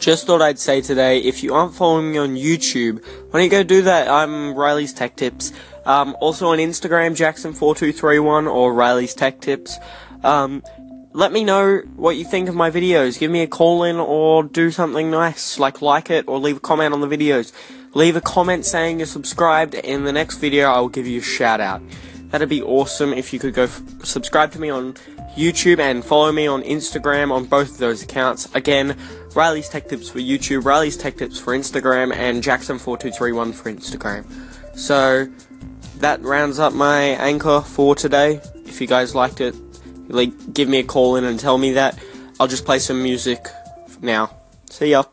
Just thought I'd say today, if you aren't following me on YouTube, why don't you go do that? I'm Riley's Tech Tips. Um, also on Instagram, Jackson4231 or Riley's Tech Tips. Um, let me know what you think of my videos. Give me a call in or do something nice, like like it or leave a comment on the videos. Leave a comment saying you're subscribed. In the next video, I will give you a shout out. That'd be awesome if you could go f- subscribe to me on YouTube and follow me on Instagram on both of those accounts. Again, Riley's Tech Tips for YouTube, Riley's Tech Tips for Instagram, and Jackson4231 for Instagram. So, that rounds up my anchor for today. If you guys liked it, like give me a call in and tell me that. I'll just play some music now. See ya.